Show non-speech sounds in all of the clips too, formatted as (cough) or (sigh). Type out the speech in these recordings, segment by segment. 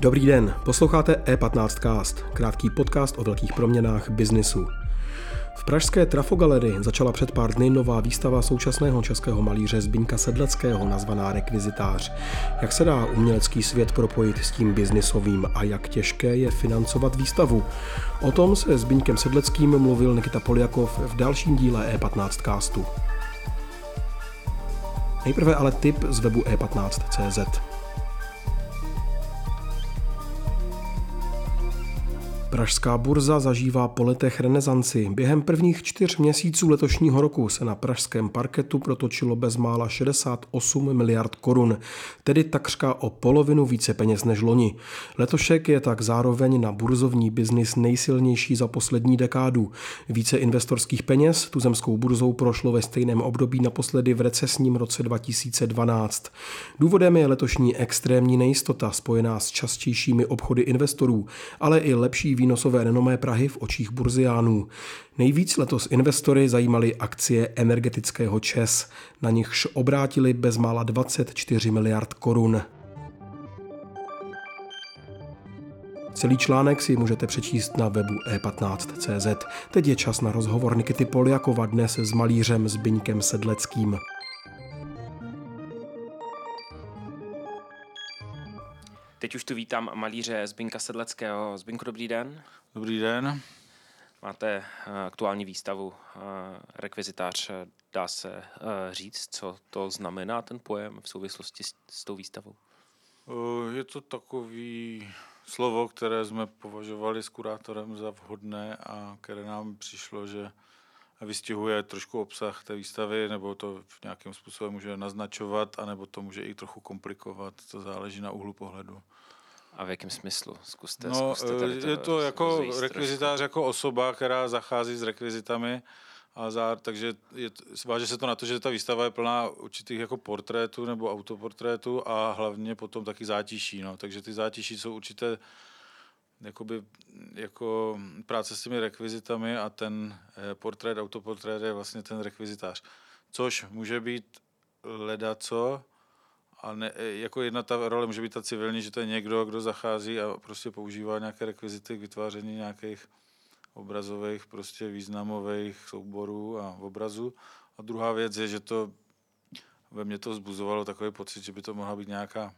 Dobrý den, posloucháte E15 Cast, krátký podcast o velkých proměnách biznisu. V pražské Trafogalerii začala před pár dny nová výstava současného českého malíře Zbyňka Sedleckého nazvaná Rekvizitář. Jak se dá umělecký svět propojit s tím biznisovým a jak těžké je financovat výstavu? O tom se Zbyňkem Sedleckým mluvil Nikita Poljakov v dalším díle E15 Castu. Nejprve ale tip z webu e15.cz. Pražská burza zažívá po letech renesanci. Během prvních čtyř měsíců letošního roku se na pražském parketu protočilo bezmála 68 miliard korun, tedy takřka o polovinu více peněz než loni. Letošek je tak zároveň na burzovní biznis nejsilnější za poslední dekádu. Více investorských peněz tuzemskou burzou prošlo ve stejném období naposledy v recesním roce 2012. Důvodem je letošní extrémní nejistota spojená s častějšími obchody investorů, ale i lepší výnosové renomé Prahy v očích burziánů. Nejvíc letos investory zajímaly akcie energetického ČES, na nichž obrátili bezmála 24 miliard korun. Celý článek si můžete přečíst na webu e15.cz. Teď je čas na rozhovor Nikity Poljakova dnes s malířem Zbyňkem Sedleckým. Teď už tu vítám malíře Zbinka Sedleckého. Zbinku, dobrý den. Dobrý den. Máte eh, aktuální výstavu eh, Rekvizitář. Dá se eh, říct, co to znamená ten pojem v souvislosti s, s tou výstavou? Je to takový slovo, které jsme považovali s kurátorem za vhodné a které nám přišlo, že vystihuje trošku obsah té výstavy, nebo to v nějakém způsobem může naznačovat, anebo to může i trochu komplikovat, to záleží na úhlu pohledu. A v jakém smyslu? Zkuste, no, zkuste tady to je to jako rekvizitář, trošku. jako osoba, která zachází s rekvizitami, a zá, takže je, váže se to na to, že ta výstava je plná určitých jako portrétů nebo autoportrétů a hlavně potom taky zátiší. No. Takže ty zátiší jsou určité jakoby, jako práce s těmi rekvizitami a ten eh, portrét, autoportrét je vlastně ten rekvizitář. Což může být ledaco, a ne, eh, jako jedna ta role může být ta civilní, že to je někdo, kdo zachází a prostě používá nějaké rekvizity k vytváření nějakých obrazových, prostě významových souborů a obrazů. A druhá věc je, že to ve mně to vzbuzovalo takový pocit, že by to mohla být nějaká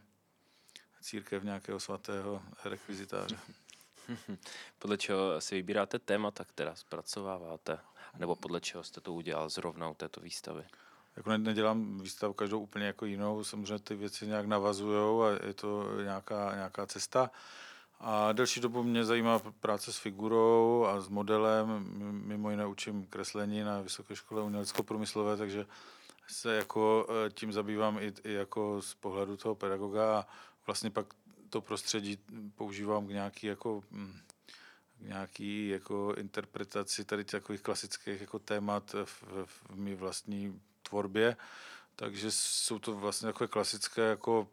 církev nějakého svatého rekvizitáře. (laughs) (laughs) podle čeho si vybíráte témata, která zpracováváte? Nebo podle čeho jste to udělal zrovna u této výstavy? Jako nedělám výstavu každou úplně jako jinou, samozřejmě ty věci nějak navazují a je to nějaká, nějaká cesta. A delší dobu mě zajímá práce s figurou a s modelem. Mimo jiné učím kreslení na Vysoké škole umělecko-průmyslové, takže se jako eh, tím zabývám i, i jako z pohledu toho pedagoga a vlastně pak to prostředí používám k nějaký jako hm, k nějaký jako interpretaci tady takových klasických jako témat v, v mý vlastní tvorbě. Takže jsou to vlastně takové klasické jako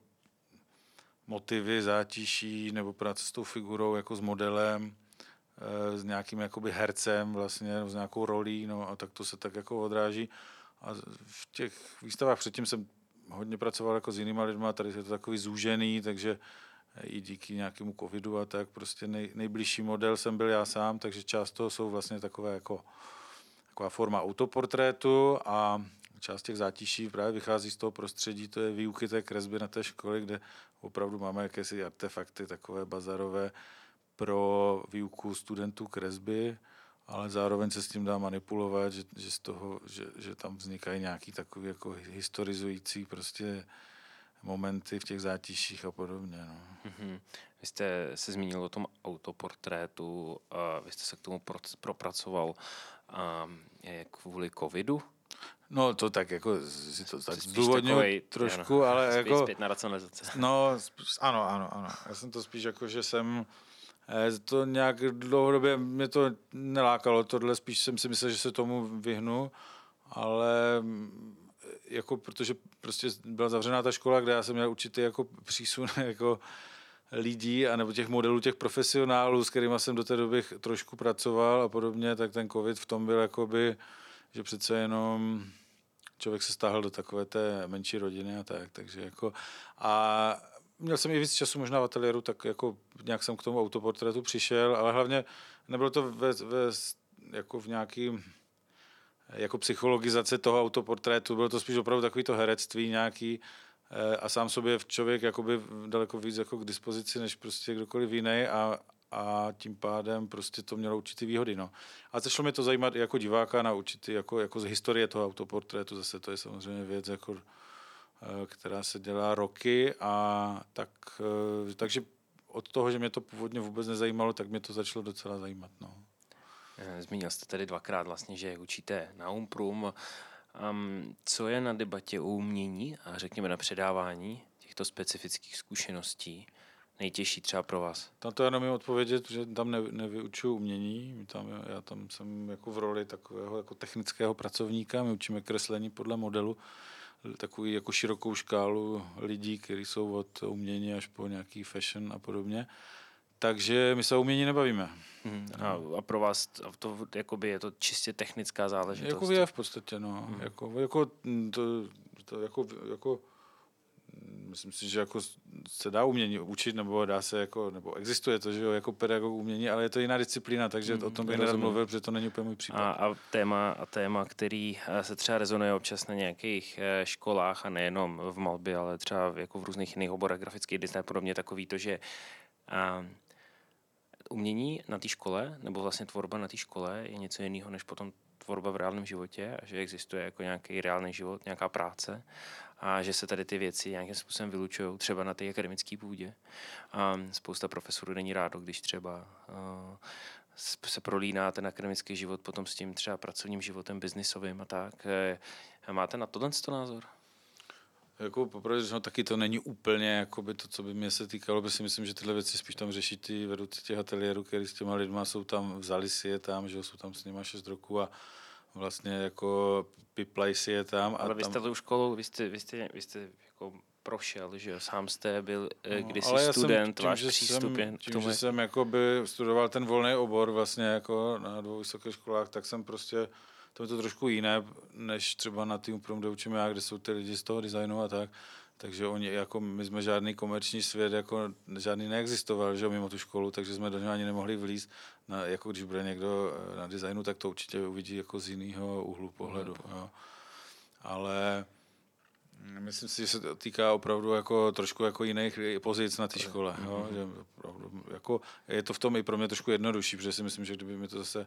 motivy, zátiší nebo práce s tou figurou jako s modelem, eh, s nějakým jakoby hercem vlastně, s nějakou rolí, no a tak to se tak jako odráží. A v těch výstavách předtím jsem hodně pracoval jako s jinýma lidmi, tady je to takový zúžený, takže i díky nějakému covidu a tak prostě nej, nejbližší model jsem byl já sám, takže část toho jsou vlastně takové jako taková forma autoportrétu a část těch zátiší právě vychází z toho prostředí, to je výuky té kresby na té škole, kde opravdu máme jakési artefakty takové bazarové pro výuku studentů kresby, ale zároveň se s tím dá manipulovat, že, že, z toho, že, že tam vznikají nějaký takový jako historizující prostě momenty v těch zátiších a podobně. No. Mm-hmm. Vy jste se zmínil o tom autoportrétu, a vy jste se k tomu pro, propracoval a je kvůli covidu? No to tak jako si to tak zdůvodňuji trošku, ano, (laughs) ale spíš jako... Spíš na racionalizace. No, spíš, ano, ano, ano. Já jsem to spíš jako, že jsem eh, to nějak dlouhodobě mě to nelákalo, tohle spíš jsem si myslel, že se tomu vyhnu, ale jako, protože prostě byla zavřená ta škola, kde já jsem měl určitý jako přísun (laughs) jako lidí, anebo těch modelů, těch profesionálů, s kterými jsem do té doby trošku pracoval a podobně, tak ten covid v tom byl jakoby že přece jenom člověk se stáhl do takové té menší rodiny a tak, takže jako a měl jsem i víc času možná v ateliéru, tak jako nějak jsem k tomu autoportrétu přišel, ale hlavně nebylo to ve, ve, jako v nějaký jako psychologizace toho autoportrétu, bylo to spíš opravdu takový to herectví nějaký eh, a sám sobě člověk jakoby daleko víc jako k dispozici, než prostě kdokoliv jiný a, a tím pádem prostě to mělo určitý výhody. No. A začalo mě to zajímat i jako diváka na určitý, jako, jako z historie toho autoportrétu, zase to je samozřejmě věc, jako, eh, která se dělá roky a tak, eh, takže od toho, že mě to původně vůbec nezajímalo, tak mě to začalo docela zajímat. No. Eh, zmínil jste tedy dvakrát vlastně, že učíte na Umprum. Um, co je na debatě o umění a řekněme na předávání těchto specifických zkušeností nejtěžší třeba pro vás? Tam to jenom jim odpovědět, že tam ne, nevyučuju umění, tam, já tam jsem jako v roli takového jako technického pracovníka, my učíme kreslení podle modelu, takový jako širokou škálu lidí, kteří jsou od umění až po nějaký fashion a podobně. Takže my se o umění nebavíme. Hmm. A, a pro vás to jakoby je to čistě technická záležitost? Jako je v podstatě, no. Hmm. Jako, jako, to, to, jako, jako myslím si, že jako se dá umění učit, nebo dá se jako, nebo existuje to, že jo, jako pedagog umění, ale je to jiná disciplína, takže mm, o tom bych nerad mluvil, protože to není úplně můj případ. A, a, téma, a téma, který eh, se třeba rezonuje občas na nějakých eh, školách a nejenom v malbě, ale třeba jako v různých jiných oborech, grafický design a podobně, takový to, že a, umění na té škole, nebo vlastně tvorba na té škole je něco jiného, než potom tvorba v reálném životě a že existuje jako nějaký reálný život, nějaká práce a že se tady ty věci nějakým způsobem vylučují, třeba na té akademické půdě. A spousta profesorů není rádo, když třeba uh, se prolíná ten akademický život potom s tím třeba pracovním životem, biznisovým a tak. Eh, máte na tohle názor? Jako popravdě, že taky to není úplně jako by to, co by mě se týkalo, protože si myslím, že tyhle věci spíš tam řeší ty vedoucí těch ateliérů, který s těma lidma jsou tam, vzali si je tam, že jsou tam s nimi 6 roku a vlastně jako piplaj si je tam. A Ale vy jste tu školu, vy jste, vy jste, vy jste jako prošel, že jo? Sám jste byl eh, no, kdysi no, student, jsem, tím, váš přístup jsem, tím, že jsem jako by studoval ten volný obor vlastně jako na dvou vysokých školách, tak jsem prostě to je to trošku jiné, než třeba na tým prom, kde učím já, kde jsou ty lidi z toho designu a tak. Takže oni, jako my jsme žádný komerční svět, jako žádný neexistoval, že mimo tu školu, takže jsme do něho ani nemohli vlízt. Na, jako když bude někdo eh, na designu, tak to určitě uvidí jako z jiného úhlu pohledu. Jo. Ale myslím si, že se to týká opravdu jako trošku jako jiných pozic na té škole. Jo. Že opravdu, jako, je to v tom i pro mě trošku jednodušší, protože si myslím, že kdyby mi to zase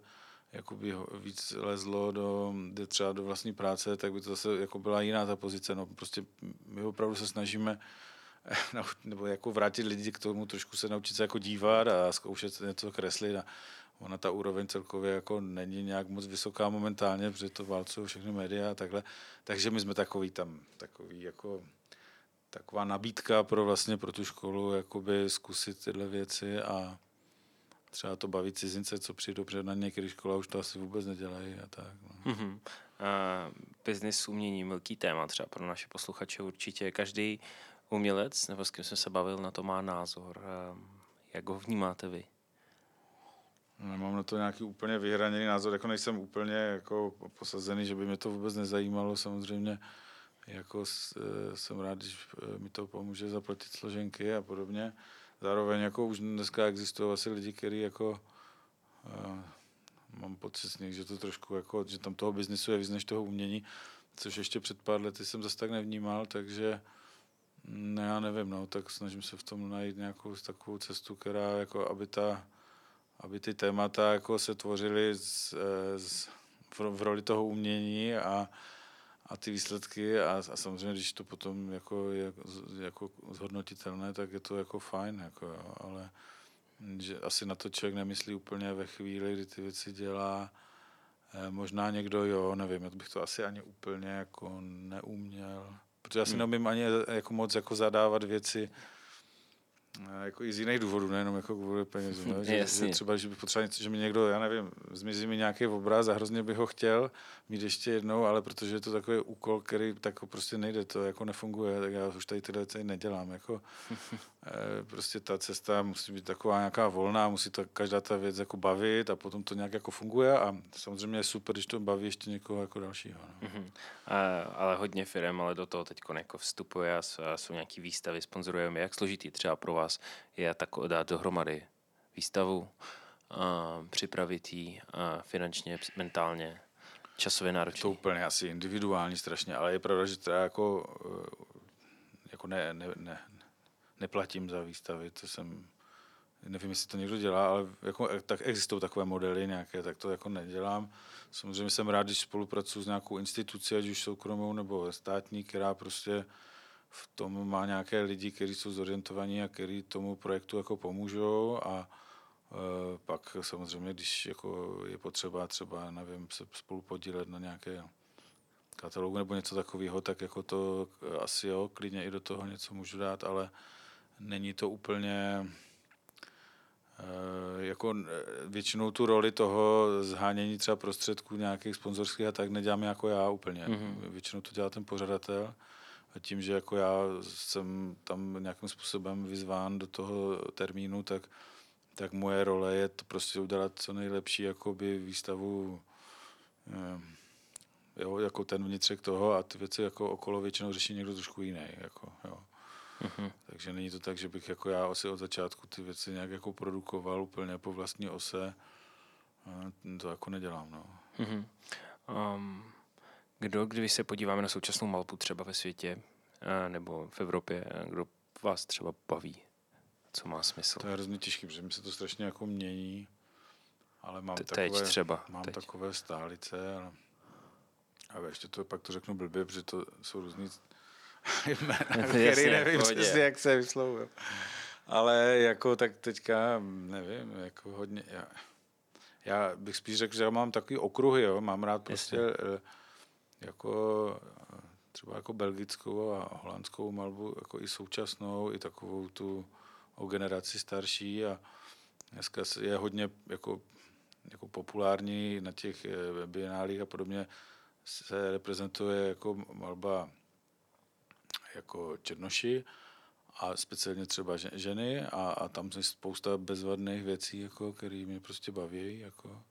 jakoby víc lezlo do, do třeba do vlastní práce, tak by to zase jako byla jiná ta pozice. No, prostě my opravdu se snažíme (laughs) nebo jako vrátit lidi k tomu, trošku se naučit se jako dívat a zkoušet něco kreslit. A ona ta úroveň celkově jako není nějak moc vysoká momentálně, protože to válcují všechny média a takhle. Takže my jsme takový tam, takový jako taková nabídka pro vlastně pro tu školu jakoby zkusit tyhle věci a třeba to baví cizince, co přijdou před na některé škola, už to asi vůbec nedělají a tak. No. Mm-hmm. Uh, business umění, velký téma třeba pro naše posluchače určitě. Každý umělec, nebo s kým jsem se bavil, na to má názor. Uh, jak ho vnímáte vy? Nemám na to nějaký úplně vyhraněný názor, jako nejsem úplně jako posazený, že by mě to vůbec nezajímalo samozřejmě. Jako e, jsem rád, když e, mi to pomůže zaplatit složenky a podobně. Zároveň jako už dneska existují asi lidi, kteří jako uh, mám pocit z nich, že to trošku jako, že tam toho biznisu je víc než toho umění, což ještě před pár lety jsem zase tak nevnímal, takže ne, já nevím, no, tak snažím se v tom najít nějakou takovou cestu, která jako, aby ta, aby ty témata jako se tvořily z, eh, z, v, v roli toho umění a, a ty výsledky a, a samozřejmě, když to potom jako je jako zhodnotitelné, tak je to jako fajn, jako jo, ale že asi na to člověk nemyslí úplně ve chvíli, kdy ty věci dělá. Eh, možná někdo jo, nevím, já bych to asi ani úplně jako neuměl, protože já si hmm. neumím ani jako moc jako zadávat věci, Eh, jako i z jiných důvodů, nejenom jako kvůli penězům. (laughs) Ne? Že, že, třeba, že by potřeboval něco, že mi někdo, já nevím, zmizí mi nějaký obraz a hrozně bych ho chtěl mít ještě jednou, ale protože je to takový úkol, který tak prostě nejde, to jako nefunguje, tak já už tady tyhle věci nedělám. Jako, (laughs) eh, prostě ta cesta musí být taková nějaká volná, musí to každá ta věc jako bavit a potom to nějak jako funguje a samozřejmě je super, když to baví ještě někoho jako dalšího. No. Mhm. A, ale hodně firm, ale do toho teď jako vstupuje a jsou, a jsou nějaký výstavy, sponzorujeme. Jak složitý třeba pro vás je tak dát dohromady výstavu, a připravit ji a finančně, mentálně, časově To náročně? úplně asi individuální strašně, ale je pravda, že teda jako, eh, jako ne, ne, ne, neplatím za výstavy, to jsem, nevím, jestli to někdo dělá, ale jako, eh, tak existují takové modely nějaké, tak to jako nedělám. Samozřejmě jsem rád, když spolupracuji s nějakou institucí, ať už soukromou nebo státní, která prostě v tom má nějaké lidi, kteří jsou zorientovaní a kteří tomu projektu jako pomůžou a e, pak samozřejmě, když jako je potřeba třeba, nevím, se spolu podílet na nějaké katalogu nebo něco takového, tak jako to asi jo, klidně i do toho něco můžu dát, ale není to úplně eh, jako eh, většinou tu roli toho zhánění třeba prostředků nějakých sponzorských a tak nedělám jako já úplně. Mhm. Mm-hmm. Většinou to dělá ten pořadatel a tím, že jako já jsem tam nějakým způsobem vyzván do toho termínu, tak, tak moje role je to prostě udělat co nejlepší jakoby výstavu eh, jo, jako ten vnitřek toho a ty věci jako okolo většinou řeší někdo trošku jiný. Jako, jo. Mhm. Takže není to tak, že bych jako já asi od začátku ty věci nějak jako produkoval úplně po vlastní ose. A To jako nedělám, no. Mhm. Um, kdo, když se podíváme na současnou malbu třeba ve světě eh, nebo v Evropě, eh, kdo vás třeba baví? Co má smysl? To je hrozně těžké, protože mi se to strašně jako mění. Ale mám Te- teď takové, třeba, Mám teď. takové stálice. Ale, a ještě to pak to řeknu blbě, protože to jsou různý (laughs) jména, (laughs) který Jasně, nevím přesně, jak se vyslovují. Ale jako tak teďka, nevím, jako hodně, já, já bych spíš řekl, že já mám takový okruhy, jo, mám rád prostě eh, jako třeba jako belgickou a holandskou malbu, jako i současnou, i takovou tu o generaci starší a dneska je hodně jako, jako populární na těch eh, bienálích a podobně se reprezentuje jako malba jako černoši a speciálně třeba že- ženy a, a tam je spousta bezvadných věcí, jako, které mě prostě baví. Jako.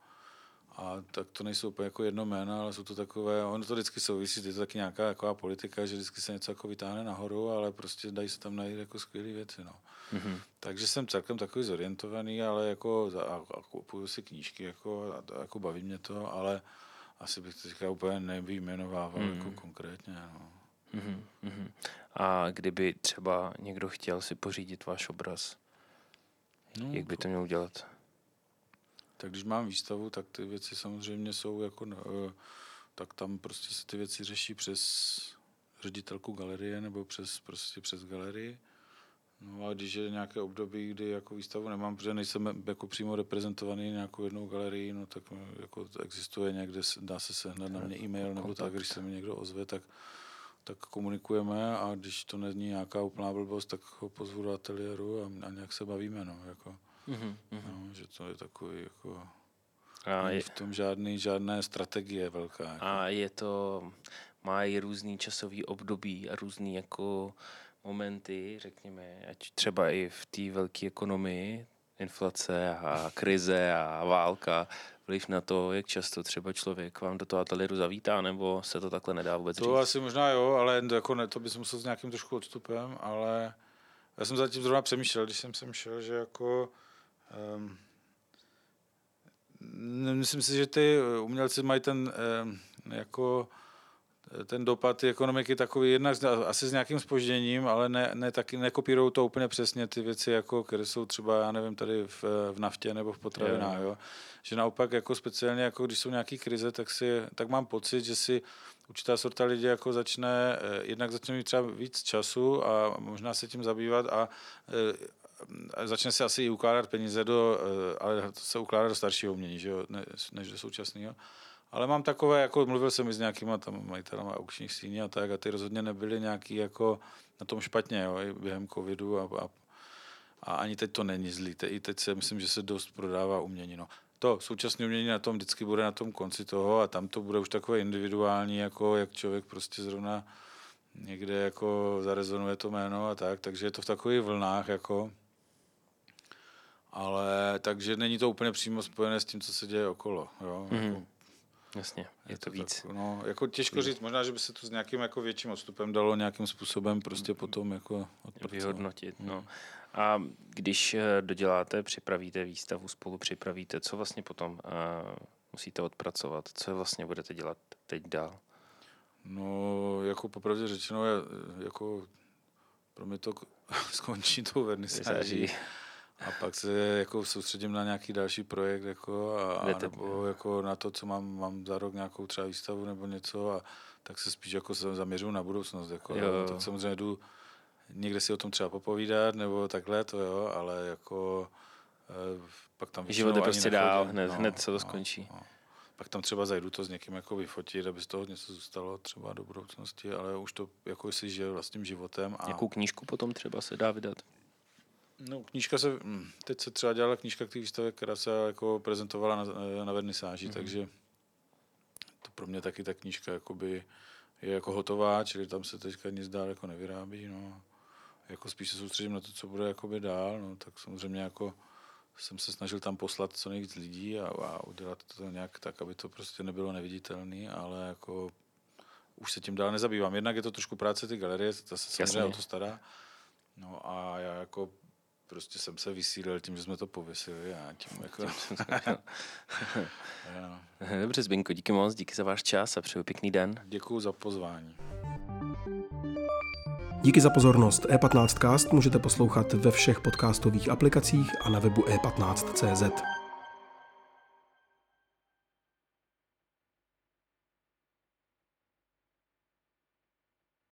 A tak to nejsou úplně jako jedno jméno, ale jsou to takové, ono to vždycky souvisí, je to taky nějaká taková politika, že vždycky se něco jako vytáhne nahoru, ale prostě dají se tam najít jako skvělé věci. No. Mhm. Takže jsem celkem takový zorientovaný, ale jako a, a kupuju si knížky, jako, a, a jako baví mě to, ale asi bych to teďka úplně nevyjmenovával Mhm. jako konkrétně. No. Mhm. Mhm. A kdyby třeba někdo chtěl si pořídit váš obraz, No, jak by to měl udělat? Tak když mám výstavu, tak ty věci samozřejmě jsou jako, eh, tak tam prostě se ty věci řeší přes ředitelku galerie nebo přes, prostě přes galerii. No a když je nějaké období, kdy jako výstavu nemám, protože nejsem jako přímo reprezentovaný nějakou jednou galerii, no tak eh, jako existuje někde, dá se sehnat na mě e-mail nebo tak, když se mi někdo ozve, tak, tak komunikujeme a když to není nějaká úplná blbost, tak ho pozvu do ateliéru a, a nějak se bavíme, no, jako, Mhm. Mhm. no, že to je takový jako... A Není je, v tom žádný, žádné strategie velká. Jako. a je to, má i různý časový období a různý jako momenty, řekněme, ať třeba i v té velké ekonomii, inflace a (laughs) krize a válka, vliv na to, jak často třeba člověk vám do toho ateliéru zavítá, nebo se to takhle nedá vůbec To říct? asi možná jo, ale to jako ne, to bys musel s nějakým trošku odstupem, ale já jsem zatím zrovna přemýšlel, když jsem sem šel, že jako um, myslím si, že ty umělci mají ten um, jako ten dopad té ekonomiky takový jednak asi s nějakým spožděním, ale ne, ne taky nekopírují to úplně přesně ty věci, jako, které jsou třeba, já nevím, tady v, v naftě nebo v potravinách. Jo. Že naopak jako speciálně, jako když jsou nějaké krize, tak, si, tak mám pocit, že si určitá sorta lidí jako začne, eh, jednak začne mít třeba víc času a možná se tím zabývat eh, a začne se asi ukládat peníze do, eh, ale to se ukládá do staršího umění, že jo, ne, než do současného. Ale mám takové, jako mluvil jsem i s nějakýma tam majitelama aukčních síní a tak, a ty rozhodně nebyly nějaký jako na tom špatně, jo, i během covidu a, a, A ani teď to není zlý. Te, I teď si myslím, že se dost prodává umění. No. To současné umění na tom vždycky bude na tom konci toho a tam to bude už takové individuální, jako jak člověk prostě zrovna někde jako zarezonuje to jméno a tak, takže je to v takových vlnách jako ale takže není to úplně přímo spojené s tím, co se děje okolo. Jo? Mhm. Jako, Jasně, je to víc. Tak, no, jako těžko říct, možná, že by se to s nějakým jako větším odstupem dalo nějakým způsobem prostě potom jako odpracovat. vyhodnotit. No. A když eh, doděláte, připravíte výstavu, spolu připravíte, co vlastně potom uh, musíte odpracovat? Co vlastně budete dělat teď dál? No, jako popravdě řečeno, je, jako pro mě to (laughs) skončí tou vernisáží. A pak se jako soustředím na nějaký další projekt jako a, a nebo jako na to, co mám, mám za rok nějakou třeba výstavu nebo něco a tak se spíš jako zaměřuju na budoucnost. Jako, Jo. Tak samozřejmě jdu někde si o tom třeba popovídat nebo takhle, to jo, ale jako eh, pak tam Život ani prostě dál, hned- hned se to skončí. No. Pak tam třeba zajdu to s někým jako vyfotit, aby z toho něco zůstalo třeba do budoucnosti, ale už to jako si žije vlastním životem. A... Jakou knížku potom třeba se dá vydat? No, knížka se, hm, teď se třeba dělala knížka k té výstavě, která se jako prezentovala na, na vernisáži, mm-hmm. takže to pro mě taky ta knížka jakoby je jako hotová, čili tam se teďka nic dál jako nevyrábí, no. Jako spíš se soustředím na to, co bude jakoby dál, no, tak samozřejmě jako jsem se snažil tam poslat co nejvíc lidí a, a udělat to nějak tak, aby to prostě nebylo neviditelné, ale jako už se tím dál nezabývám. Jednak je to trošku práce ty galerie, ta se samozřejmě o to stará. No a já jako prostě jsem se vysílil tím, že jsme to pověsili a tím (laughs) jako... (laughs) Jo. Dobře, Zbyňko, díky moc, díky za váš čas a přeju pěkný den. Děkuju za pozvání. Díky za pozornost. E15cast můžete poslouchat ve všech podcastových aplikacích a na webu e15.cz.